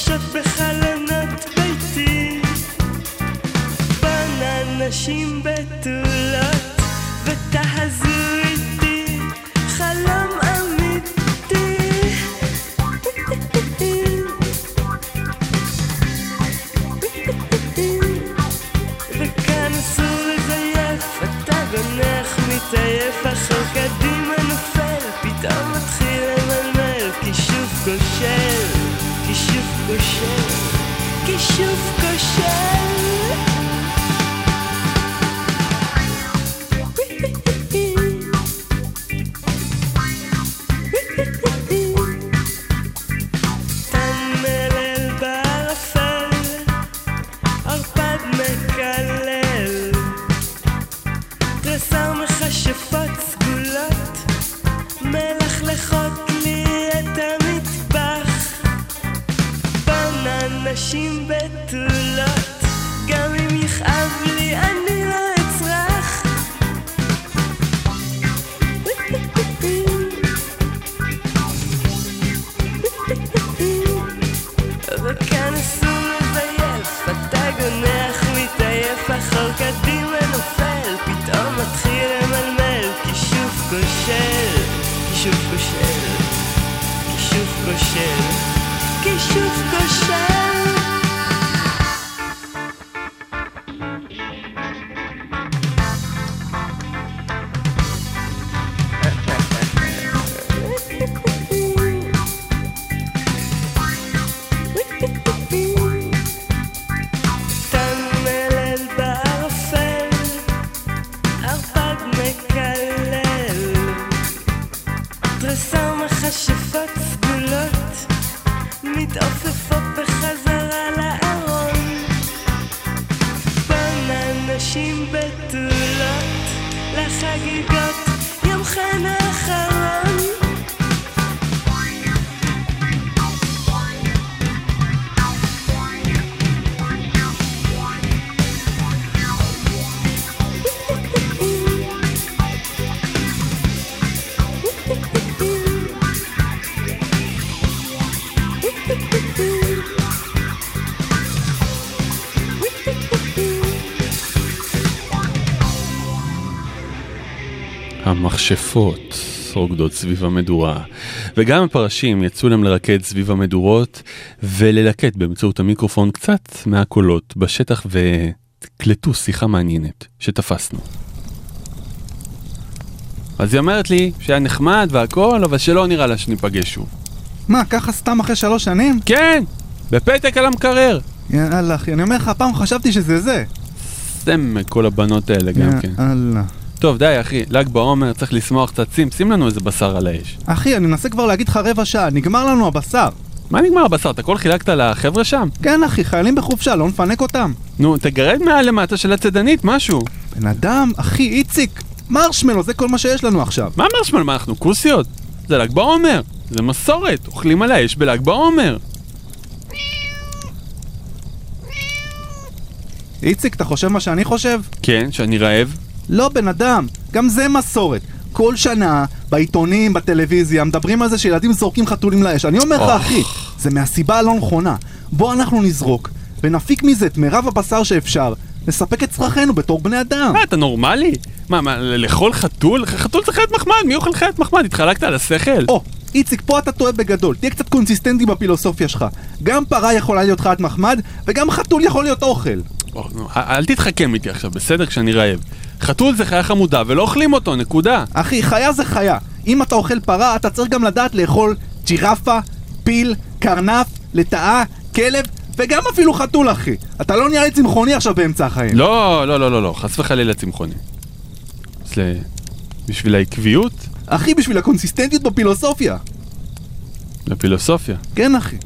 מרשרשות בחלונות ביתי, בונה נשים בתולות, ותחזו המכשפות רוקדות סביב המדורה, וגם הפרשים יצאו להם לרקד סביב המדורות וללקט באמצעות המיקרופון קצת מהקולות בשטח וקלטו שיחה מעניינת שתפסנו. אז היא אומרת לי שהיה נחמד והכל, אבל שלא נראה לה שניפגש שוב. מה, ככה סתם אחרי שלוש שנים? כן, בפתק על המקרר. יאללה אחי, אני אומר לך, פעם חשבתי שזה זה. סמק כל הבנות האלה גם כן. יאללה. טוב, די אחי, ל"ג בעומר, צריך לשמוח קצת, שים, שים לנו איזה בשר על האש. אחי, אני מנסה כבר להגיד לך רבע שעה, נגמר לנו הבשר. מה נגמר הבשר? אתה הכל חילקת לחבר'ה שם? כן אחי, חיילים בחופשה, לא נפנק אותם. נו, תגרד מעל למטה של הצדנית, משהו. בן אדם, אחי, איציק, מרשמלו, זה כל מה שיש לנו עכשיו. מה מרשמל? מה, אנחנו כוסיות? זה ל"ג בעומר, זה מסורת, אוכלים על האש בל"ג בעומר. איציק, אתה חושב מה שאני חושב? כן, שאני רעב. לא, בן אדם, גם זה מסורת. כל שנה, בעיתונים, בטלוויזיה, מדברים על זה שילדים זורקים חתולים לאש. אני אומר לך. אחי, זה מהסיבה הלא נכונה. בוא אנחנו נזרוק, ונפיק מזה את מירב הבשר שאפשר, נספק את צרכינו בתור בני אדם. מה, אתה נורמלי? מה, מה, לאכול חתול? חתול זה חיית מחמד, מי אוכל חיית מחמד? התחלקת על השכל? או, איציק, פה אתה טועה בגדול, תהיה קצת קונסיסטנטי בפילוסופיה שלך. גם פרה יכולה להיות חיית מחמד, וגם חתול יכול להיות אוכל. או, נו, אל תתחכם איתי עכשיו, בסדר? כשאני רעב. חתול זה חיה חמודה ולא אוכלים אותו, נקודה. אחי, חיה זה חיה. אם אתה אוכל פרה, אתה צריך גם לדעת לאכול ג'ירפה, פיל, קרנף, לטאה, כלב, וגם אפילו חתול, אחי. אתה לא נראה לי צמחוני עכשיו באמצע החיים. לא, לא, לא, לא, לא, חס וחלילה צמחוני. זה... בשביל העקביות? אחי, בשביל הקונסיסטנטיות בפילוסופיה. לפילוסופיה. כן, אחי.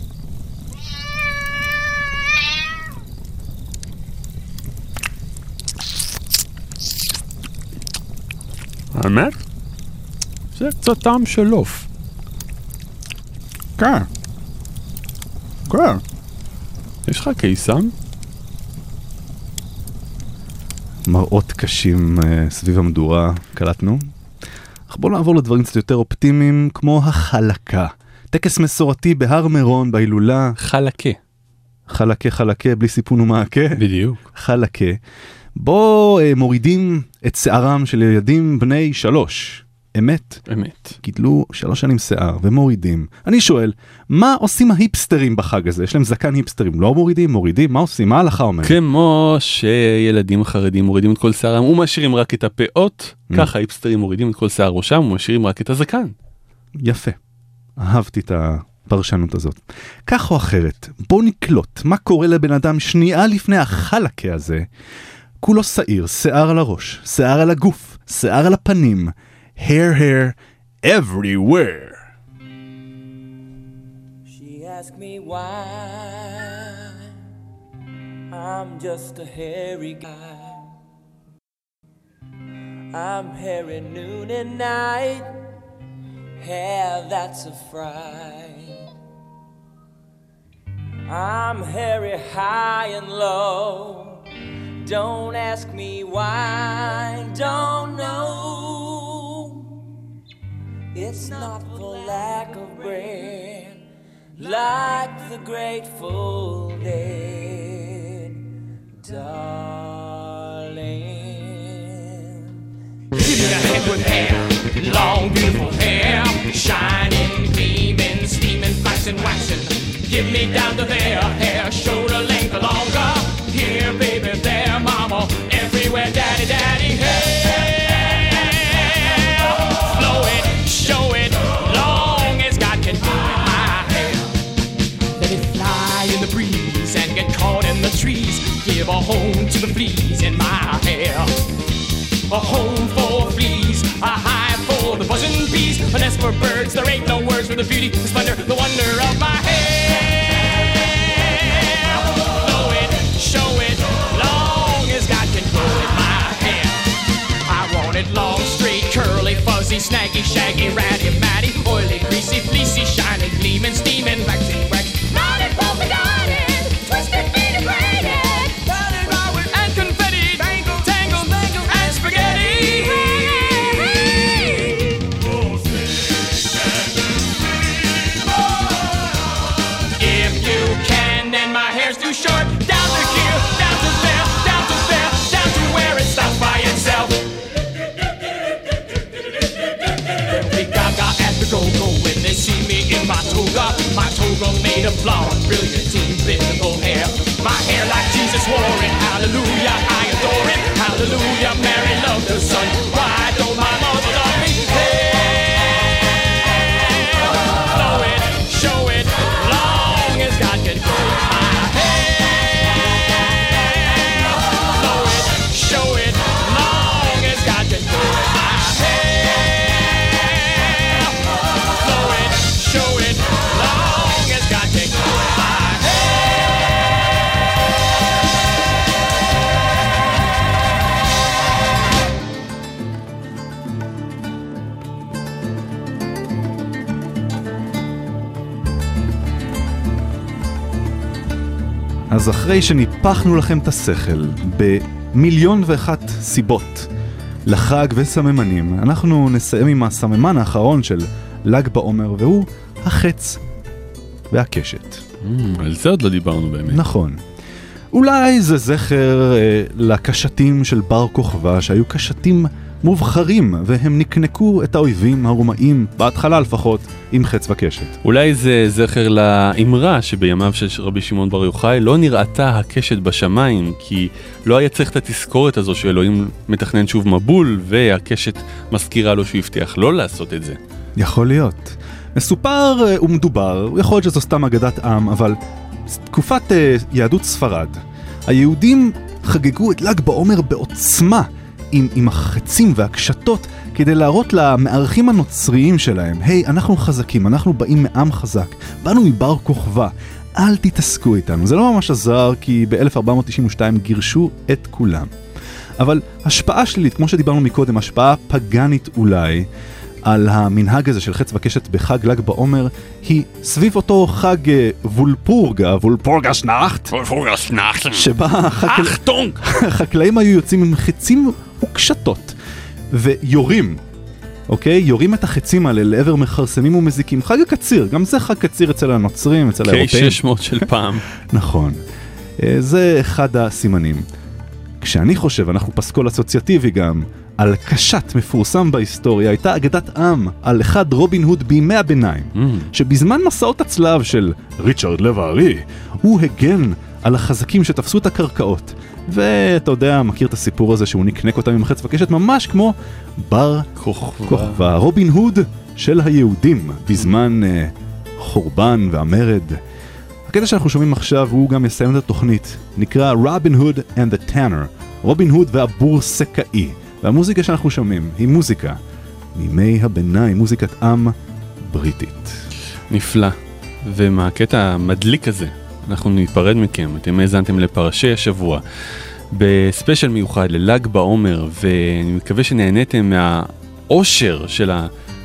האמת? זה קצת טעם של עוף. כן. כן. יש לך קיסם? מראות קשים אה, סביב המדורה, קלטנו. אך בואו נעבור לדברים קצת יותר אופטימיים, כמו החלקה. טקס מסורתי בהר מירון בהילולה. חלקה. חלקה חלקה, בלי סיפון ומעקה. בדיוק. חלקה. בו אה, מורידים את שערם של ילדים בני שלוש. אמת. אמת. גידלו שלוש שנים שיער ומורידים. אני שואל, מה עושים ההיפסטרים בחג הזה? יש להם זקן היפסטרים, לא מורידים? מורידים? מה עושים? מה ההלכה אומרת? כמו שילדים חרדים מורידים את כל שערם ומשאירים רק את הפאות, ככה היפסטרים מורידים את כל שיער ראשם ומשאירים רק את הזקן. יפה. אהבתי את הפרשנות הזאת. כך או אחרת, בוא נקלוט מה קורה לבן אדם שנייה לפני החלקה הזה. כולו שעיר, שיער על הראש, שיער על הגוף, שיער על הפנים, hair hair everywhere. She asked me why I'm just a hairy guy. I'm hairy noon and night, hair that's a fright. I'm hairy high and low. Don't ask me why, don't know. It's not for lack of bread, like the grateful dead, darling. Give me that head with hair, long beautiful hair, shining, gleaming, steaming, flashing, waxing. Give me down to there, hair, shoulder to the fleas in my hair. A home for fleas, a hive for the buzzing bees, a nest for birds. There ain't no words for the beauty, the splendor, the wonder of my hair. Blow it, show it, long as God can grow it, my hair. I want it long, straight, curly, fuzzy, snaggy, shaggy, ratty, matty, from made of flaws. Brilliant team, bits אז אחרי שניפחנו לכם את השכל במיליון ואחת סיבות לחג וסממנים, אנחנו נסיים עם הסממן האחרון של ל"ג בעומר, והוא החץ והקשת. על זה עוד לא דיברנו באמת. נכון. אולי זה זכר אה, לקשתים של בר כוכבא, שהיו קשתים מובחרים, והם נקנקו את האויבים הרומאים, בהתחלה לפחות, עם חץ וקשת. אולי זה זכר לאמרה שבימיו של רבי שמעון בר יוחאי לא נראתה הקשת בשמיים, כי לא היה צריך את התזכורת הזו שאלוהים מתכנן שוב מבול, והקשת מזכירה לו שהוא הבטיח לא לעשות את זה. יכול להיות. מסופר אה, ומדובר, יכול להיות שזו סתם אגדת עם, אבל תקופת אה, יהדות ספרד, היהודים חגגו את ל"ג בעומר בעוצמה עם, עם החצים והקשתות כדי להראות למארחים הנוצריים שלהם, היי, אנחנו חזקים, אנחנו באים מעם חזק, באנו מבר כוכבא, אל תתעסקו איתנו. זה לא ממש עזר, כי ב-1492 גירשו את כולם. אבל השפעה שלילית, כמו שדיברנו מקודם, השפעה פגאנית אולי, על המנהג הזה של חץ וקשת בחג ל"ג בעומר, היא סביב אותו חג אה, וולפורגה, וולפורגה שנאכט, וולפורגה שנאכט, שבה החקל... החקלאים היו יוצאים עם חצים וקשתות, ויורים, אוקיי? יורים את החצים האלה לעבר מכרסמים ומזיקים. חג הקציר, גם זה חג קציר אצל הנוצרים, אצל האירופאים. K600 של פעם. נכון. אה, זה אחד הסימנים. כשאני חושב, אנחנו פסקול אסוציאטיבי גם, על קשת מפורסם בהיסטוריה, הייתה אגדת עם על אחד רובין הוד בימי הביניים, Mm. שבזמן מסעות הצלב של ריצ'רד לב הארי, הוא הגן על החזקים שתפסו את הקרקעות. ואתה יודע, מכיר את הסיפור הזה שהוא נקנק אותם עם חץ וקשת ממש כמו בר כוכבא. רובין הוד של היהודים בזמן uh, חורבן והמרד. הקטע שאנחנו שומעים עכשיו הוא גם יסיים את התוכנית, נקרא רובין הוד and the Tanner, רובין הוד והבורסקאי. והמוזיקה שאנחנו שומעים היא מוזיקה מימי הביניים, מוזיקת עם בריטית. נפלא. ומהקטע המדליק הזה, אנחנו ניפרד מכם. אתם האזנתם לפרשי השבוע, בספיישל מיוחד לל"ג בעומר, ואני מקווה שנהניתם מהאושר של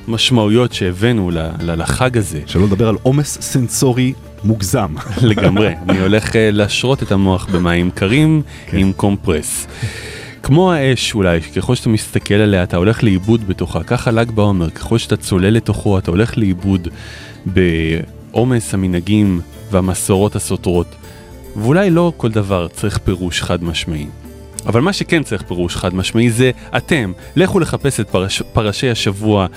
המשמעויות שהבאנו לחג הזה. שלא לדבר על עומס סנסורי מוגזם. לגמרי. אני הולך אה, להשרות את המוח במים קרים עם קומפרס. כמו האש אולי, ככל שאתה מסתכל עליה אתה הולך לאיבוד בתוכה, ככה ל"ג בעומר, ככל שאתה צולל לתוכו אתה הולך לאיבוד בעומס המנהגים והמסורות הסותרות. ואולי לא כל דבר צריך פירוש חד משמעי. אבל מה שכן צריך פירוש חד משמעי זה אתם, לכו לחפש את פרש, פרשי השבוע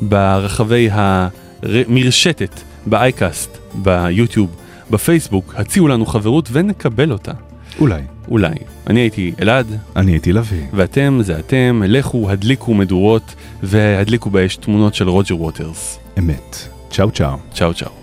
ברחבי המרשתת, באייקאסט, ביוטיוב, בפייסבוק, הציעו לנו חברות ונקבל אותה. אולי. אולי. אני הייתי אלעד. אני הייתי לביא. ואתם זה אתם, לכו, הדליקו מדורות והדליקו באש תמונות של רוג'ר ווטרס. אמת. צ'או צ'או. צ'או צ'או.